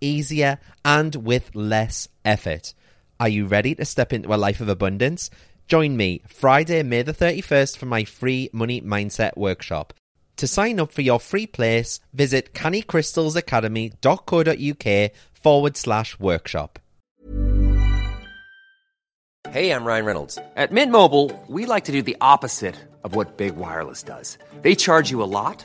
easier, and with less effort. Are you ready to step into a life of abundance? Join me Friday, May the 31st for my free Money Mindset Workshop. To sign up for your free place, visit cannycrystalsacademy.co.uk forward slash workshop. Hey, I'm Ryan Reynolds. At Mint Mobile, we like to do the opposite of what Big Wireless does. They charge you a lot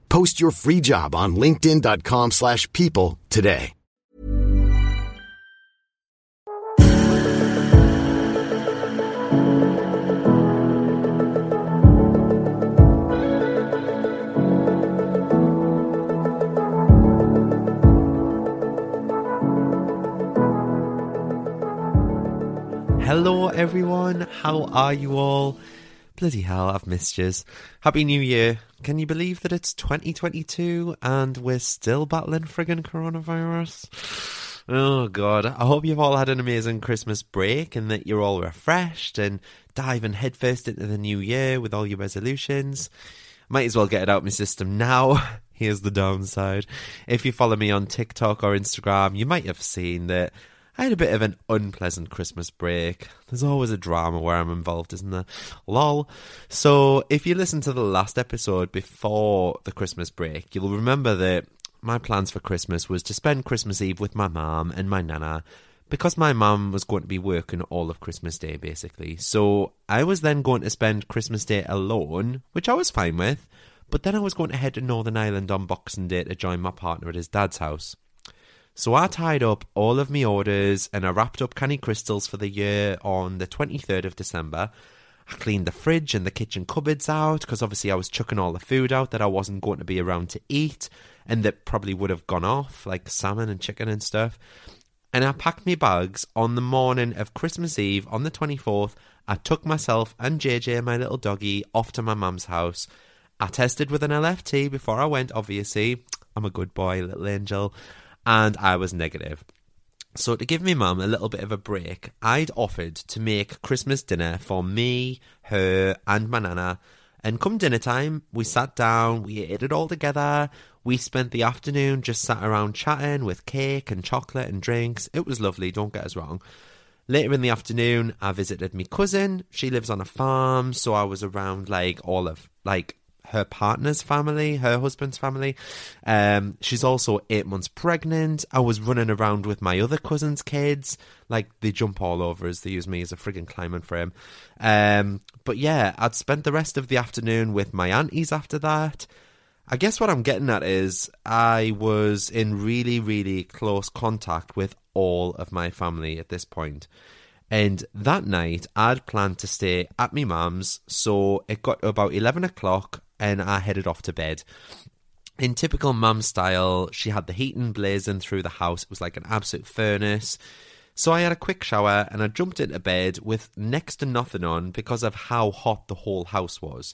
Post your free job on linkedin.com slash people today. Hello, everyone. How are you all? Bloody hell, I've missed yous. Happy New Year. Can you believe that it's 2022 and we're still battling friggin' coronavirus? Oh, God. I hope you've all had an amazing Christmas break and that you're all refreshed and diving headfirst into the new year with all your resolutions. Might as well get it out of my system now. Here's the downside. If you follow me on TikTok or Instagram, you might have seen that I had a bit of an unpleasant Christmas break. There's always a drama where I'm involved, isn't there? Lol. So, if you listen to the last episode before the Christmas break, you'll remember that my plans for Christmas was to spend Christmas Eve with my mum and my nana, because my mum was going to be working all of Christmas Day, basically. So I was then going to spend Christmas Day alone, which I was fine with. But then I was going to head to Northern Ireland on Boxing Day to join my partner at his dad's house. So I tied up all of my orders and I wrapped up canny crystals for the year on the 23rd of December. I cleaned the fridge and the kitchen cupboards out because obviously I was chucking all the food out that I wasn't going to be around to eat and that probably would have gone off, like salmon and chicken and stuff and I packed my bags on the morning of Christmas Eve on the 24th. I took myself and JJ, my little doggy, off to my mum's house. I tested with an LFT before I went, obviously. I'm a good boy, little angel. And I was negative. So, to give me mum a little bit of a break, I'd offered to make Christmas dinner for me, her, and my nana. And come dinner time, we sat down, we ate it all together, we spent the afternoon just sat around chatting with cake and chocolate and drinks. It was lovely, don't get us wrong. Later in the afternoon, I visited my cousin. She lives on a farm, so I was around like all of like her partner's family, her husband's family. Um, she's also eight months pregnant. I was running around with my other cousin's kids. Like they jump all over us. They use me as a frigging climbing frame. Um, but yeah, I'd spent the rest of the afternoon with my aunties after that. I guess what I'm getting at is I was in really, really close contact with all of my family at this point. And that night, I'd planned to stay at my mum's, so it got about 11 o'clock and I headed off to bed. In typical mum style, she had the heating blazing through the house. It was like an absolute furnace. So I had a quick shower and I jumped into bed with next to nothing on because of how hot the whole house was.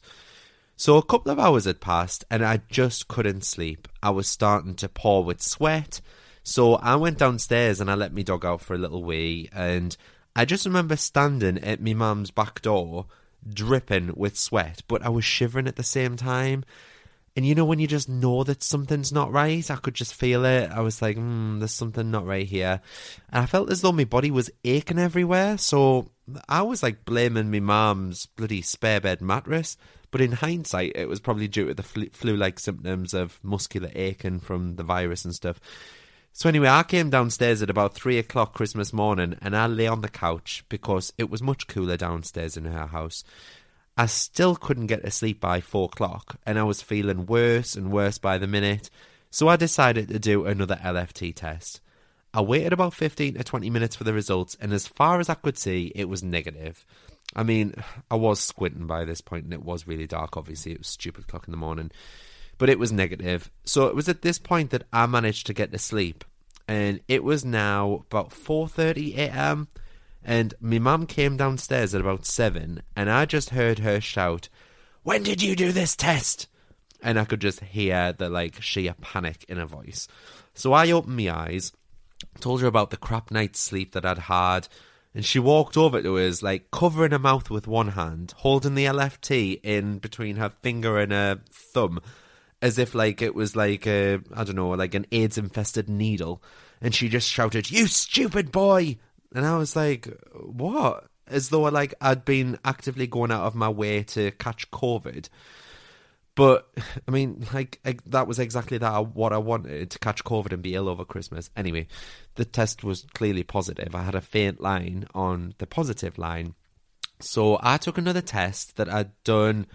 So a couple of hours had passed and I just couldn't sleep. I was starting to pour with sweat. So I went downstairs and I let my dog out for a little wee. And I just remember standing at my mum's back door, dripping with sweat, but I was shivering at the same time. And you know, when you just know that something's not right, I could just feel it. I was like, hmm, there's something not right here. And I felt as though my body was aching everywhere. So I was like blaming my mom's bloody spare bed mattress. But in hindsight, it was probably due to the flu like symptoms of muscular aching from the virus and stuff. So, anyway, I came downstairs at about three o'clock Christmas morning and I lay on the couch because it was much cooler downstairs in her house. I still couldn't get to sleep by four o'clock and I was feeling worse and worse by the minute. So, I decided to do another LFT test. I waited about 15 to 20 minutes for the results, and as far as I could see, it was negative. I mean, I was squinting by this point, and it was really dark. Obviously, it was stupid o'clock in the morning, but it was negative. So it was at this point that I managed to get to sleep, and it was now about four thirty a.m. And my mum came downstairs at about seven, and I just heard her shout, "When did you do this test?" And I could just hear the like sheer panic in her voice. So I opened my eyes, told her about the crap night's sleep that I'd had and she walked over to us, like covering her mouth with one hand, holding the LFT in between her finger and her thumb, as if like it was like a I don't know, like an AIDS infested needle. And she just shouted, "You stupid boy!" And I was like, "What?" As though like I'd been actively going out of my way to catch COVID. But I mean, like that was exactly that what I wanted to catch COVID and be ill over Christmas. Anyway, the test was clearly positive. I had a faint line on the positive line, so I took another test that I'd done.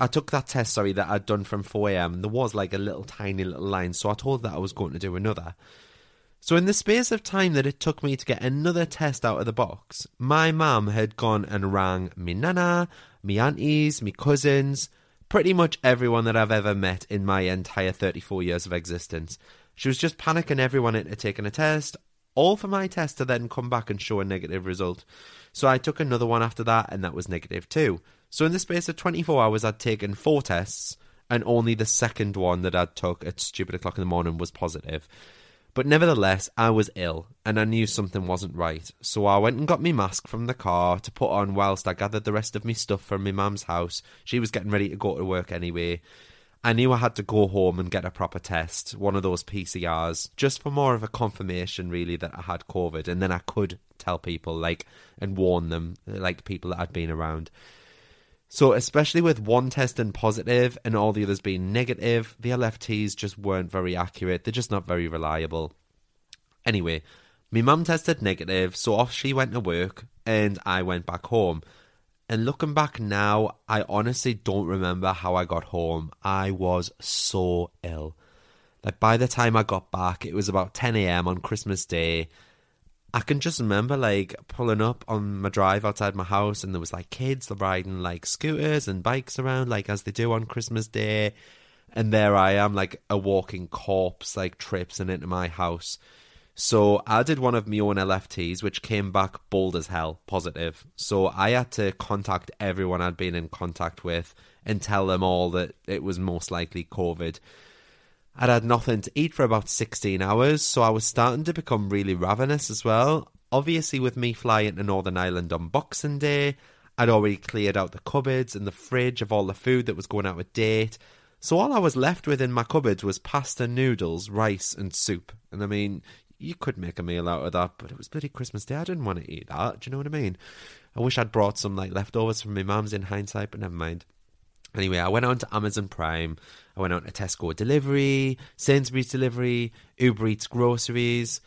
I took that test, sorry, that I'd done from 4am. There was like a little tiny little line, so I told that I was going to do another. So, in the space of time that it took me to get another test out of the box, my mum had gone and rang me nana, me aunties, me cousins, pretty much everyone that I've ever met in my entire 34 years of existence. She was just panicking everyone into taking a test, all for my test to then come back and show a negative result. So I took another one after that, and that was negative too. So in the space of 24 hours, I'd taken four tests, and only the second one that I'd took at stupid o'clock in the morning was positive. But nevertheless, I was ill and I knew something wasn't right. So I went and got me mask from the car to put on whilst I gathered the rest of me stuff from my mum's house. She was getting ready to go to work anyway. I knew I had to go home and get a proper test, one of those PCRs, just for more of a confirmation, really, that I had COVID. And then I could tell people, like, and warn them, like people that I'd been around. So, especially with one test testing positive and all the others being negative, the LFTs just weren't very accurate. They're just not very reliable. Anyway, My mum tested negative, so off she went to work, and I went back home. And looking back now, I honestly don't remember how I got home. I was so ill. Like by the time I got back, it was about 10 a.m. on Christmas Day. I can just remember like pulling up on my drive outside my house, and there was like kids riding like scooters and bikes around, like as they do on Christmas Day. And there I am, like a walking corpse, like trips and into my house. So I did one of my own LFTs, which came back bold as hell, positive. So I had to contact everyone I'd been in contact with and tell them all that it was most likely COVID. I'd had nothing to eat for about 16 hours, so I was starting to become really ravenous as well. Obviously, with me flying to Northern Ireland on Boxing Day, I'd already cleared out the cupboards and the fridge of all the food that was going out of date. So all I was left with in my cupboards was pasta, noodles, rice, and soup. And I mean, you could make a meal out of that, but it was bloody Christmas Day. I didn't want to eat that. Do you know what I mean? I wish I'd brought some like leftovers from my mum's in hindsight, but never mind. Anyway, I went on to Amazon Prime. I went on to Tesco Delivery, Sainsbury's Delivery, Uber Eats Groceries.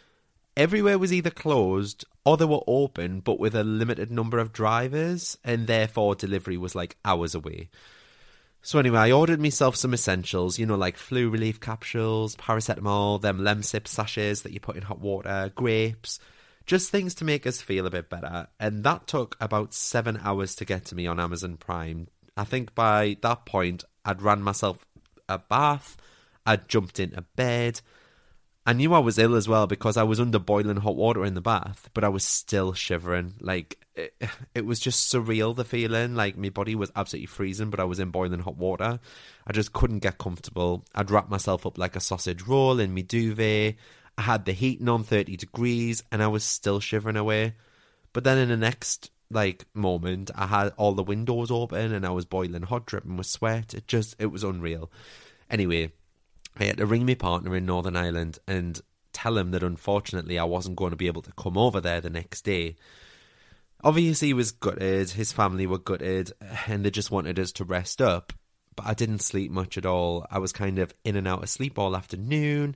Everywhere was either closed or they were open, but with a limited number of drivers, and therefore delivery was like hours away. So anyway, I ordered myself some essentials, you know, like flu relief capsules, paracetamol, them Lemsip sachets that you put in hot water, grapes, just things to make us feel a bit better. And that took about seven hours to get to me on Amazon Prime. I think by that point, I'd ran myself a bath, I'd jumped into bed. I knew I was ill as well because I was under boiling hot water in the bath, but I was still shivering. Like it, it was just surreal the feeling. Like my body was absolutely freezing, but I was in boiling hot water. I just couldn't get comfortable. I'd wrap myself up like a sausage roll in my duvet. I had the heating on 30 degrees and I was still shivering away. But then in the next like moment, I had all the windows open and I was boiling hot, dripping with sweat. It just it was unreal. Anyway, I had to ring my partner in Northern Ireland and tell him that unfortunately I wasn't going to be able to come over there the next day. Obviously, he was gutted, his family were gutted, and they just wanted us to rest up. But I didn't sleep much at all. I was kind of in and out of sleep all afternoon.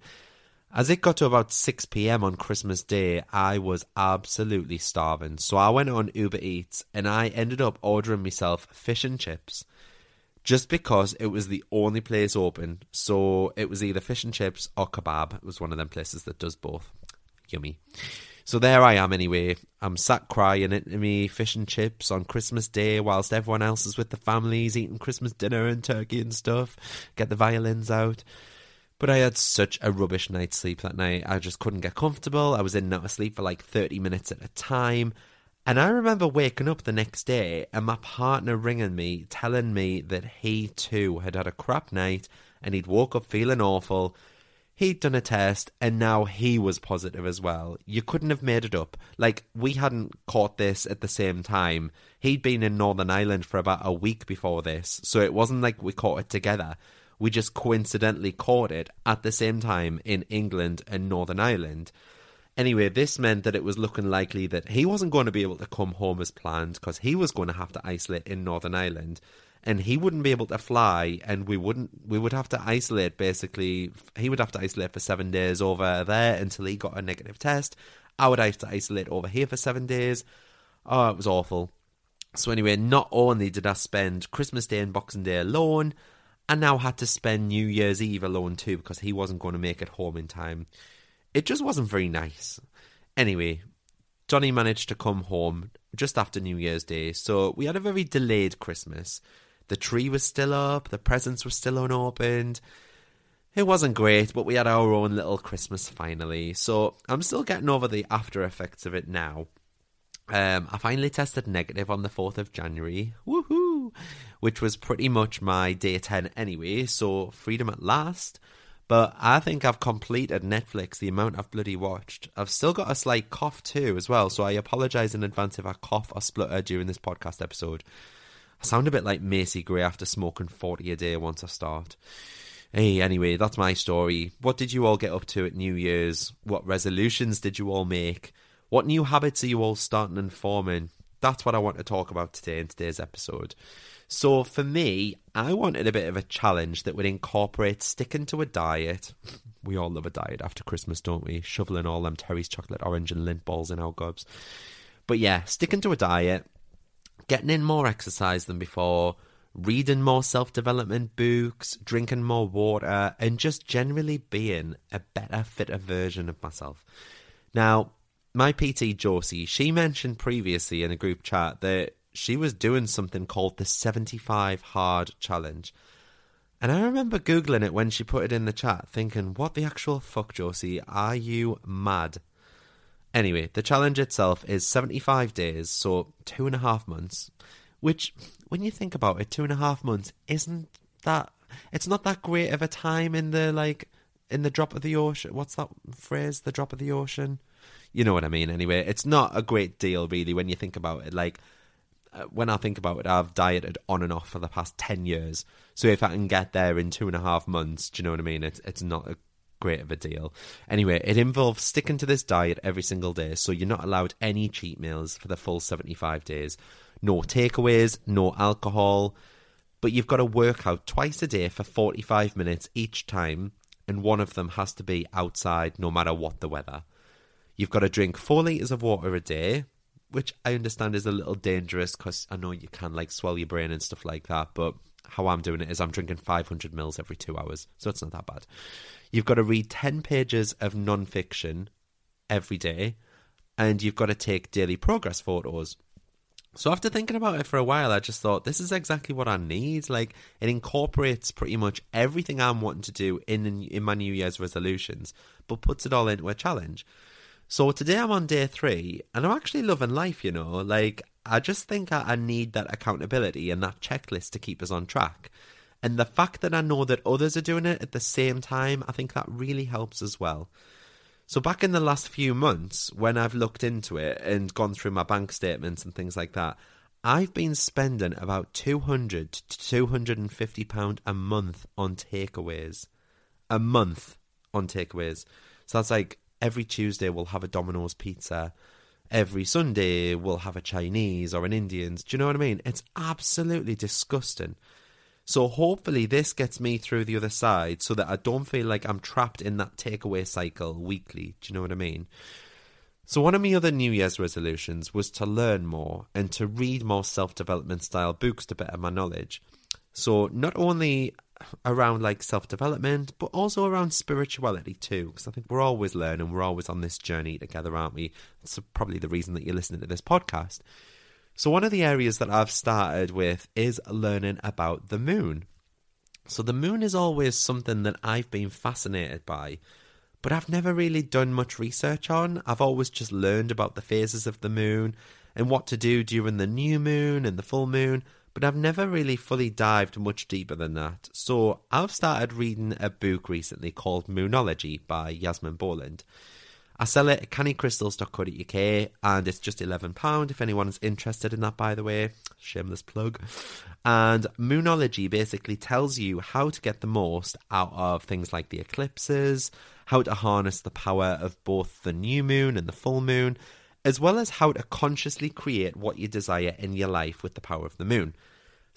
As it got to about 6 pm on Christmas Day, I was absolutely starving. So I went on Uber Eats and I ended up ordering myself fish and chips just because it was the only place open. So it was either fish and chips or kebab. It was one of them places that does both. Yummy. So there I am anyway. I'm sat crying into me fish and chips on Christmas Day whilst everyone else is with the families eating Christmas dinner and turkey and stuff. Get the violins out. But I had such a rubbish night's sleep that night. I just couldn't get comfortable. I was in out of sleep for like 30 minutes at a time. And I remember waking up the next day and my partner ringing me, telling me that he too had had a crap night and he'd woke up feeling awful. He'd done a test and now he was positive as well. You couldn't have made it up. Like, we hadn't caught this at the same time. He'd been in Northern Ireland for about a week before this, so it wasn't like we caught it together. We just coincidentally caught it at the same time in England and Northern Ireland. Anyway, this meant that it was looking likely that he wasn't going to be able to come home as planned because he was going to have to isolate in Northern Ireland and he wouldn't be able to fly and we wouldn't we would have to isolate basically he would have to isolate for 7 days over there until he got a negative test. I would have to isolate over here for 7 days. Oh, it was awful. So anyway, not only did I spend Christmas Day and Boxing Day alone, I now had to spend New Year's Eve alone too because he wasn't going to make it home in time. It just wasn't very nice. Anyway, Johnny managed to come home just after New Year's Day, so we had a very delayed Christmas. The tree was still up, the presents were still unopened. It wasn't great, but we had our own little Christmas finally, so I'm still getting over the after effects of it now. Um, I finally tested negative on the 4th of January, woohoo, which was pretty much my day 10 anyway, so freedom at last. But I think I've completed Netflix the amount I've bloody watched. I've still got a slight cough too, as well. So I apologise in advance if I cough or splutter during this podcast episode. I sound a bit like Macy Gray after smoking 40 a day once I start. Hey, anyway, that's my story. What did you all get up to at New Year's? What resolutions did you all make? What new habits are you all starting and forming? That's what I want to talk about today in today's episode. So for me, I wanted a bit of a challenge that would incorporate sticking to a diet. We all love a diet after Christmas, don't we? Shoveling all them Terry's chocolate orange and Lindt balls in our gobs. But yeah, sticking to a diet, getting in more exercise than before, reading more self development books, drinking more water, and just generally being a better, fitter version of myself. Now, my PT Josie, she mentioned previously in a group chat that she was doing something called the 75 Hard Challenge. And I remember Googling it when she put it in the chat, thinking, what the actual fuck, Josie? Are you mad? Anyway, the challenge itself is 75 days, so two and a half months, which, when you think about it, two and a half months isn't that. It's not that great of a time in the, like, in the drop of the ocean. What's that phrase? The drop of the ocean? You know what I mean, anyway. It's not a great deal, really, when you think about it. Like, uh, when I think about it, I've dieted on and off for the past 10 years. So if I can get there in two and a half months, do you know what I mean? It's, it's not a great of a deal. Anyway, it involves sticking to this diet every single day. So you're not allowed any cheat meals for the full 75 days. No takeaways, no alcohol. But you've got to work out twice a day for 45 minutes each time. And one of them has to be outside no matter what the weather. You've got to drink four litres of water a day, which I understand is a little dangerous because I know you can like swell your brain and stuff like that. But how I'm doing it is I'm drinking 500 mils every two hours, so it's not that bad. You've got to read 10 pages of non fiction every day, and you've got to take daily progress photos. So after thinking about it for a while, I just thought this is exactly what I need. Like it incorporates pretty much everything I'm wanting to do in in my New Year's resolutions, but puts it all into a challenge. So today I'm on day three, and I'm actually loving life, you know. Like, I just think I, I need that accountability and that checklist to keep us on track. And the fact that I know that others are doing it at the same time, I think that really helps as well. So, back in the last few months, when I've looked into it and gone through my bank statements and things like that, I've been spending about 200 to 250 pound a month on takeaways. A month on takeaways. So that's like every Tuesday we'll have a Domino's pizza. Every Sunday we'll have a Chinese or an Indian's. Do you know what I mean? It's absolutely disgusting. So hopefully this gets me through the other side so that I don't feel like I'm trapped in that takeaway cycle weekly. Do you know what I mean? So one of my other New Year's resolutions was to learn more and to read more self-development style books to better my knowledge. So not only around like self development, but also around spirituality too. Because I think we're always learning, we're always on this journey together, aren't we? That's probably the reason that you're listening to this podcast. So, one of the areas that I've started with is learning about the moon. So, the moon is always something that I've been fascinated by, but I've never really done much research on. I've always just learned about the phases of the moon and what to do during the new moon and the full moon, but I've never really fully dived much deeper than that. So I've started reading a book recently called Moonology by Yasmin Boland. I sell it at cannycrystals.co.uk and it's just £11 if anyone's interested in that, by the way. Shameless plug. And Moonology basically tells you how to get the most out of things like the eclipses, how to harness the power of both the new moon and the full moon, as well as how to consciously create what you desire in your life with the power of the moon.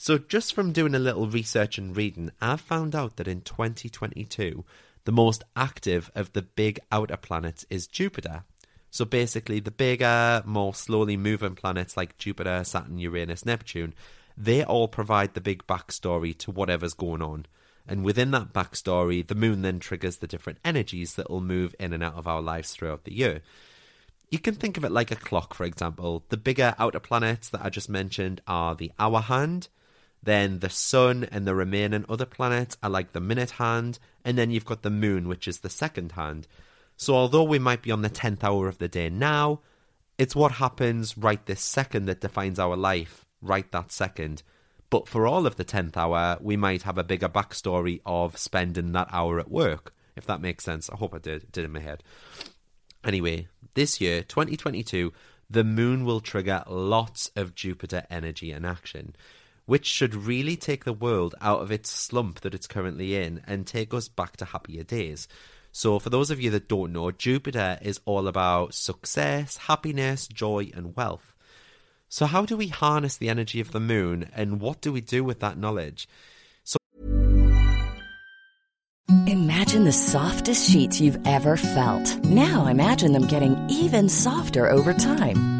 So, just from doing a little research and reading, I've found out that in 2022, the most active of the big outer planets is Jupiter. So, basically, the bigger, more slowly moving planets like Jupiter, Saturn, Uranus, Neptune, they all provide the big backstory to whatever's going on. And within that backstory, the moon then triggers the different energies that will move in and out of our lives throughout the year. You can think of it like a clock, for example. The bigger outer planets that I just mentioned are the hour hand. Then the sun and the remaining other planets are like the minute hand. And then you've got the moon, which is the second hand. So although we might be on the 10th hour of the day now, it's what happens right this second that defines our life, right that second. But for all of the 10th hour, we might have a bigger backstory of spending that hour at work, if that makes sense. I hope I did, did in my head. Anyway, this year, 2022, the moon will trigger lots of Jupiter energy and action, which should really take the world out of its slump that it's currently in and take us back to happier days. So, for those of you that don't know, Jupiter is all about success, happiness, joy, and wealth. So, how do we harness the energy of the moon and what do we do with that knowledge? So, Imagine the softest sheets you've ever felt. Now imagine them getting even softer over time.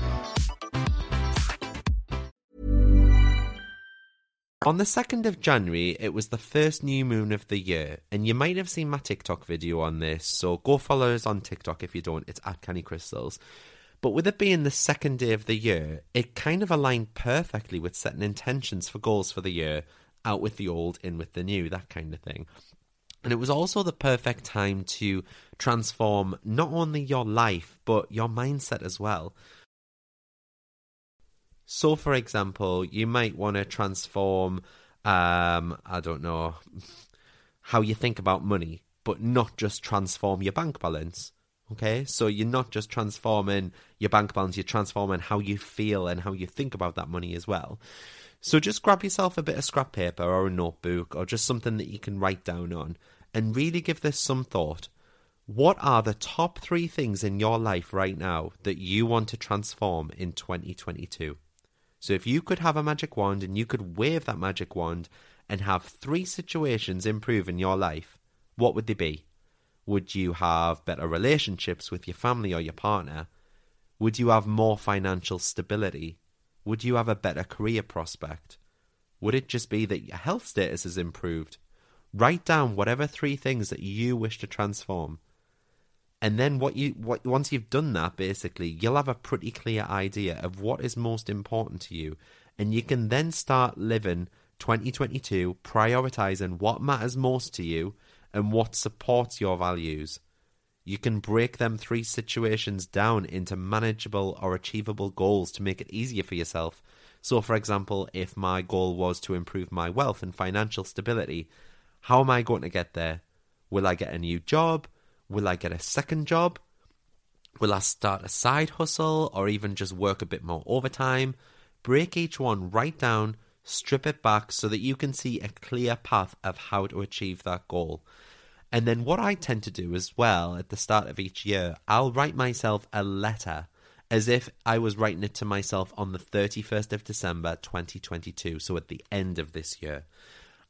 On the 2nd of January, it was the first new moon of the year, and you might have seen my TikTok video on this, so go follow us on TikTok if you don't. It's at Canny Crystals. But with it being the second day of the year, it kind of aligned perfectly with setting intentions for goals for the year, out with the old, in with the new, that kind of thing. And it was also the perfect time to transform not only your life, but your mindset as well. So, for example, you might want to transform, um, I don't know, how you think about money, but not just transform your bank balance. Okay, so you're not just transforming your bank balance, you're transforming how you feel and how you think about that money as well. So just grab yourself a bit of scrap paper or a notebook or just something that you can write down on and really give this some thought. What are the top three things in your life right now that you want to transform in 2022? So if you could have a magic wand and you could wave that magic wand and have three situations improve in your life, what would they be? Would you have better relationships with your family or your partner? Would you have more financial stability? Would you have a better career prospect? Would it just be that your health status is improved? Write down whatever three things that you wish to transform. And then what you what once you've done that basically, you'll have a pretty clear idea of what is most important to you and you can then start living 2022 prioritizing what matters most to you and what supports your values. You can break them three situations down into manageable or achievable goals to make it easier for yourself. So, for example, if my goal was to improve my wealth and financial stability, how am I going to get there? Will I get a new job? Will I get a second job? Will I start a side hustle or even just work a bit more overtime? Break each one right down, strip it back so that you can see a clear path of how to achieve that goal. And then what I tend to do as well at the start of each year, I'll write myself a letter as if I was writing it to myself on the 31st of December 2022, so at the end of this year.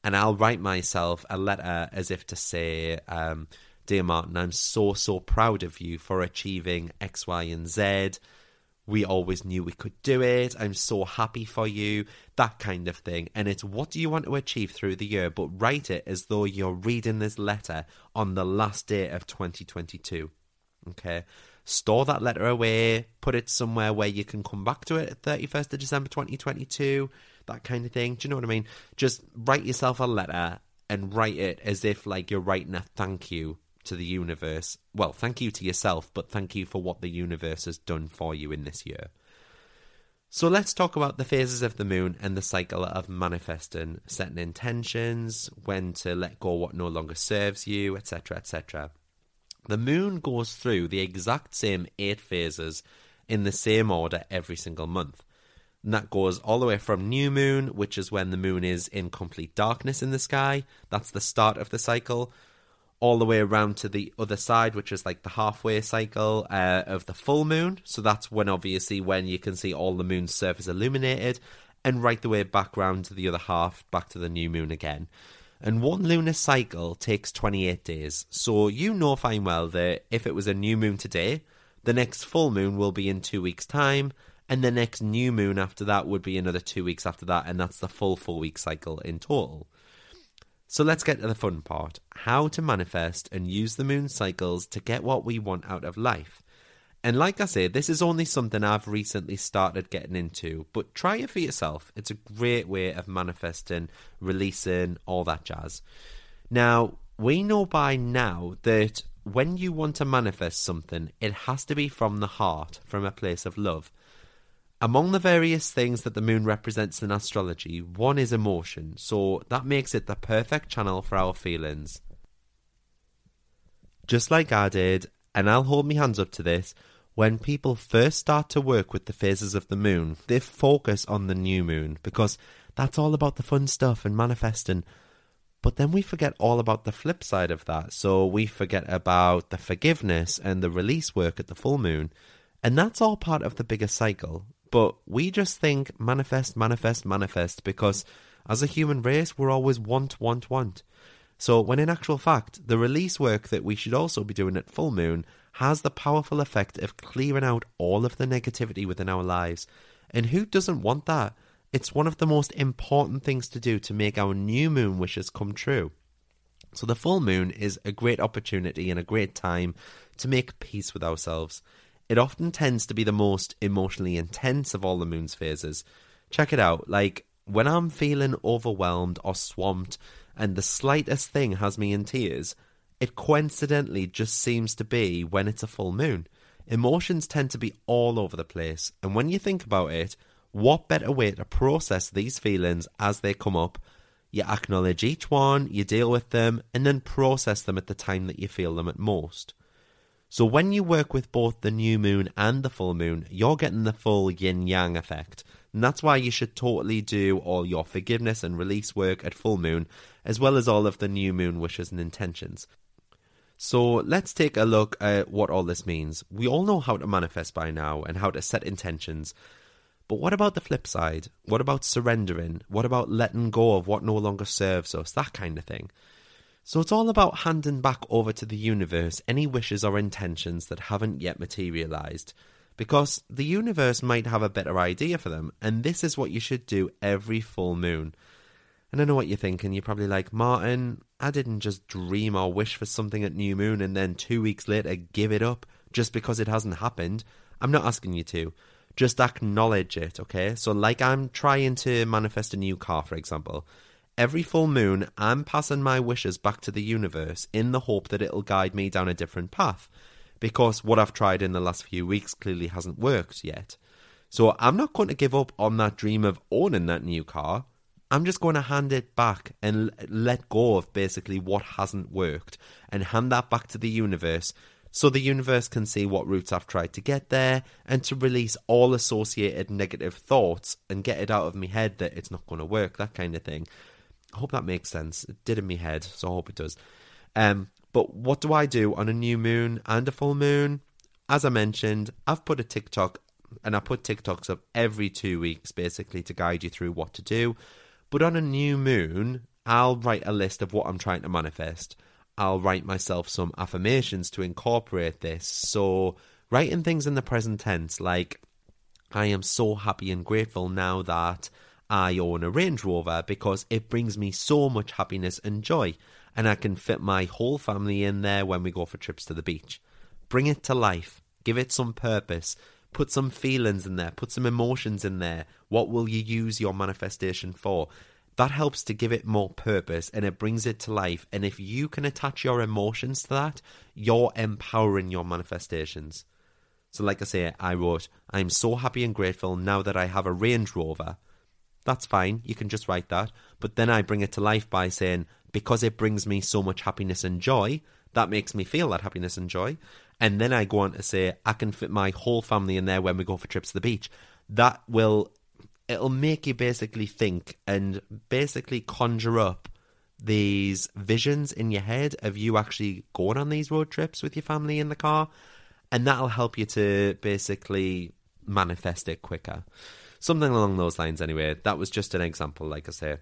And I'll write myself a letter as if to say, um, Dear Martin, I'm so, so proud of you for achieving X, Y, and Z. We always knew we could do it. I'm so happy for you. That kind of thing. And it's what do you want to achieve through the year, but write it as though you're reading this letter on the last day of 2022. Okay. Store that letter away, put it somewhere where you can come back to it at 31st of December 2022, that kind of thing. Do you know what I mean? Just write yourself a letter and write it as if like you're writing a thank you to the universe. Well, thank you to yourself, but thank you for what the universe has done for you in this year. So let's talk about the phases of the moon and the cycle of manifesting, setting intentions, when to let go what no longer serves you, etc., etc. The moon goes through the exact same eight phases in the same order every single month. And that goes all the way from new moon, which is when the moon is in complete darkness in the sky. That's the start of the cycle all the way around to the other side, which is like the halfway cycle uh, of the full moon. So that's when, obviously, when you can see all the moon's surface illuminated, and right the way back round to the other half, back to the new moon again. And one lunar cycle takes 28 days. So you know fine well that if it was a new moon today, the next full moon will be in two weeks' time, and the next new moon after that would be another two weeks after that, and that's the full four week cycle in total. So let's get to the fun part how to manifest and use the moon cycles to get what we want out of life. And like I say, this is only something I've recently started getting into, but try it for yourself. It's a great way of manifesting, releasing, all that jazz. Now, we know by now that when you want to manifest something, it has to be from the heart, from a place of love. Among the various things that the moon represents in astrology, one is emotion, so that makes it the perfect channel for our feelings. Just like I did, and I'll hold my hands up to this, when people first start to work with the phases of the moon, they focus on the new moon because that's all about the fun stuff and manifesting. But then we forget all about the flip side of that. So we forget about the forgiveness and the release work at the full moon. And that's all part of the bigger cycle. But we just think manifest, manifest, manifest because as a human race, we're always want, want, want. So, when in actual fact, the release work that we should also be doing at full moon has the powerful effect of clearing out all of the negativity within our lives. And who doesn't want that? It's one of the most important things to do to make our new moon wishes come true. So, the full moon is a great opportunity and a great time to make peace with ourselves. It often tends to be the most emotionally intense of all the moon's phases. Check it out. Like, when I'm feeling overwhelmed or swamped and the slightest thing has me in tears, it coincidentally just seems to be when it's a full moon. Emotions tend to be all over the place, and when you think about it, what better way to process these feelings as they come up? You acknowledge each one, you deal with them, and then process them at the time that you feel them at most. So when you work with both the new moon and the full moon, you're getting the full yin yang effect. And that's why you should totally do all your forgiveness and release work at full moon, as well as all of the new moon wishes and intentions. So let's take a look at what all this means. We all know how to manifest by now and how to set intentions. But what about the flip side? What about surrendering? What about letting go of what no longer serves us? That kind of thing. So it's all about handing back over to the universe any wishes or intentions that haven't yet materialized. Because the universe might have a better idea for them, and this is what you should do every full moon. And I know what you're thinking. You're probably like, Martin, I didn't just dream or wish for something at New Moon and then two weeks later give it up just because it hasn't happened. I'm not asking you to. Just acknowledge it, okay? So, like I'm trying to manifest a new car, for example. Every full moon, I'm passing my wishes back to the universe in the hope that it'll guide me down a different path. Because what I've tried in the last few weeks clearly hasn't worked yet. So I'm not going to give up on that dream of owning that new car. I'm just going to hand it back and let go of basically what hasn't worked and hand that back to the universe so the universe can see what routes I've tried to get there and to release all associated negative thoughts and get it out of my head that it's not going to work, that kind of thing. I hope that makes sense. It did in my head, so I hope it does. Um, but what do I do on a new moon and a full moon? As I mentioned, I've put a TikTok and I put TikToks up every two weeks basically to guide you through what to do. But on a new moon, I'll write a list of what I'm trying to manifest. I'll write myself some affirmations to incorporate this. So, writing things in the present tense, like, I am so happy and grateful now that I own a Range Rover because it brings me so much happiness and joy, and I can fit my whole family in there when we go for trips to the beach. Bring it to life, give it some purpose, put some feelings in there, put some emotions in there. What will you use your manifestation for? That helps to give it more purpose and it brings it to life. And if you can attach your emotions to that, you're empowering your manifestations. So, like I say, I wrote, I'm so happy and grateful now that I have a Range Rover that's fine. You can just write that. But then I bring it to life by saying, because it brings me so much happiness and joy, that makes me feel that happiness and joy. And then I go on to say, I can fit my whole family in there when we go for trips to the beach. That will, it'll make you basically think and basically conjure up these visions in your head of you actually going on these road trips with your family in the car. And that'll help you to basically manifest it quicker. Something along those lines, anyway. That was just an example, like I say.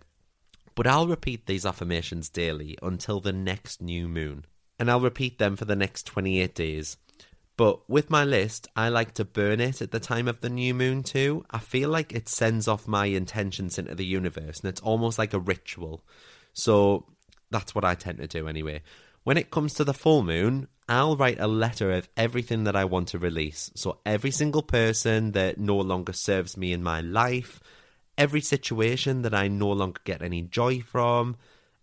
But I'll repeat these affirmations daily until the next new moon. And I'll repeat them for the next 28 days. But with my list, I like to burn it at the time of the new moon too. I feel like it sends off my intentions into the universe and it's almost like a ritual. So That's what I tend to do anyway. When it comes to the full moon, I'll write a letter of everything that I want to release. So every single person that no longer serves me in my life, every situation that I no longer get any joy from,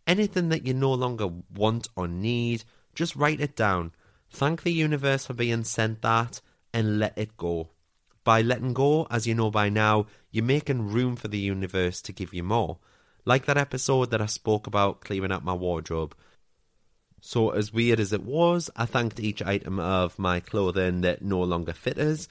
anything that you no longer want or need, just write it down. Thank the universe for being sent that and let it go. By letting go, as you know by now, you're making room for the universe to give you more. Like that episode that I spoke about clearing out my wardrobe. So, as weird as it was, I thanked each item of my clothing that no longer fit us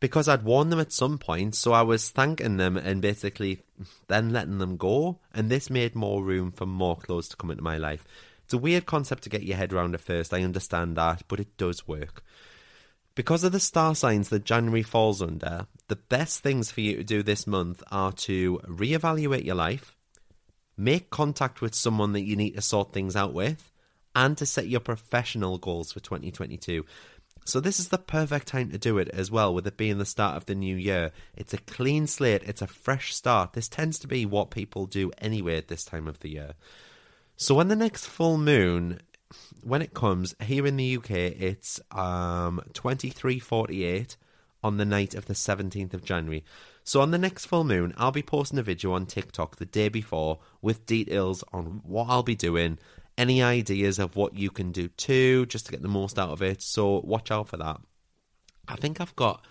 because I'd worn them at some point. So, I was thanking them and basically then letting them go. And this made more room for more clothes to come into my life. It's a weird concept to get your head around at first, I understand that, but it does work. Because of the star signs that January falls under, the best things for you to do this month are to reevaluate your life, make contact with someone that you need to sort things out with, and to set your professional goals for 2022. So, this is the perfect time to do it as well, with it being the start of the new year. It's a clean slate, it's a fresh start. This tends to be what people do anyway at this time of the year. So, when the next full moon, when it comes here in the UK, it's um, 2348 on the night of the 17th of January. So, on the next full moon, I'll be posting a video on TikTok the day before with details on what I'll be doing any ideas of what you can do too, just to get the most out of it. So watch out for that. I think I've got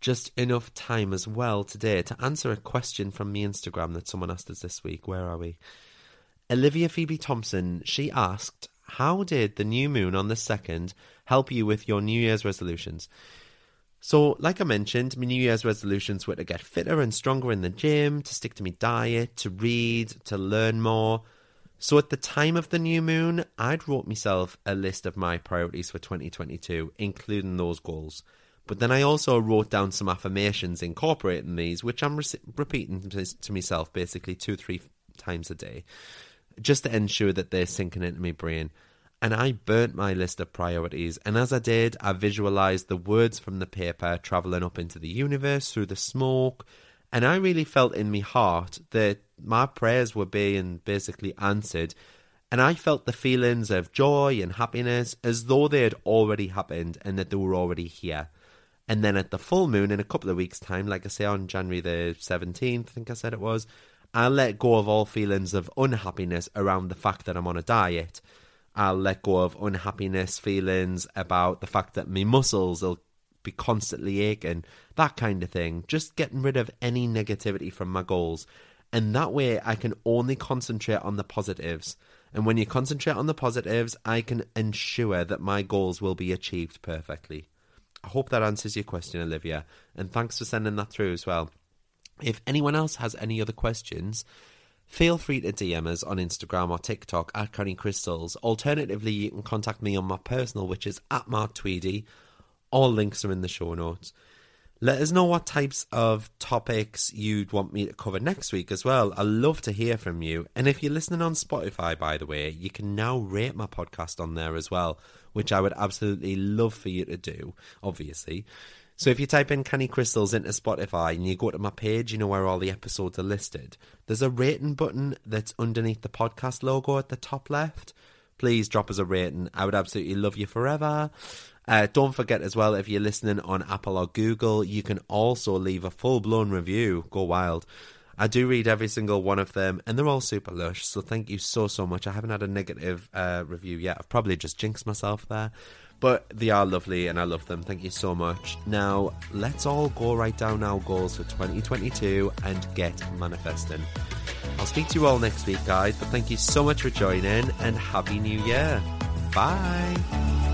just enough time as well today to answer a question from the Instagram that someone asked us this week. Where are we? Olivia Phoebe Thompson, she asked, How did the new moon on the 2nd help you with your New Year's resolutions? So, like I mentioned, my New Year's resolutions were to get fitter and stronger in the gym, to stick to my diet, to read, to learn more. So at the time of the new moon, I'd wrote myself a list of my priorities for 2022, including those goals. But then I also wrote down some affirmations incorporating these, which I'm re- repeating to myself basically two, three times a day, just to ensure that they're sinking into my brain. And I burnt my list of priorities, and as I did, I visualized the words from the paper traveling up into the universe through the smoke, and I really felt in my heart that my prayers were being basically answered. And I felt the feelings of joy and happiness as though they had already happened and that they were already here. And then at the full moon in a couple of weeks' time, like I say on January the 17th, I think I said it was, I'll let go of all feelings of unhappiness around the fact that I'm on a diet. I'll let go of unhappiness feelings about the fact that my muscles will be constantly aching, that kind of thing. Just getting rid of any negativity from my goals. And that way I can only concentrate on the positives. And when you concentrate on the positives, I can ensure that my goals will be achieved perfectly. I hope that answers your question, Olivia. And thanks for sending that through as well. If anyone else has any other questions, feel free to DM us on Instagram or TikTok at Canny Crystals. Alternatively, you can contact me on my personal, which is at Mart Tweedy, all links are in the show notes. Let us know what types of topics you'd want me to cover next week as well. I love to hear from you. And if you're listening on Spotify, by the way, you can now rate my podcast on there as well, which I would absolutely love for you to do, obviously. So if you type in Canny Crystals into Spotify and you go to my page, you know where all the episodes are listed. There's a rating button that's underneath the podcast logo at the top left. Please drop us a rating. I would absolutely love you forever. Uh, don't forget as well, if you're listening on Apple or Google, you can also leave a full blown review. Go wild. I do read every single one of them, and they're all super lush. So thank you so so much. I haven't had a negative uh, review yet. I've probably just jinxed myself there, but they are lovely, and I love them. Thank you so much. Now let's all go write down our goals for 2022 and get manifesting. I'll speak to you all next week, guys. But thank you so much for joining, and happy New Year. Bye.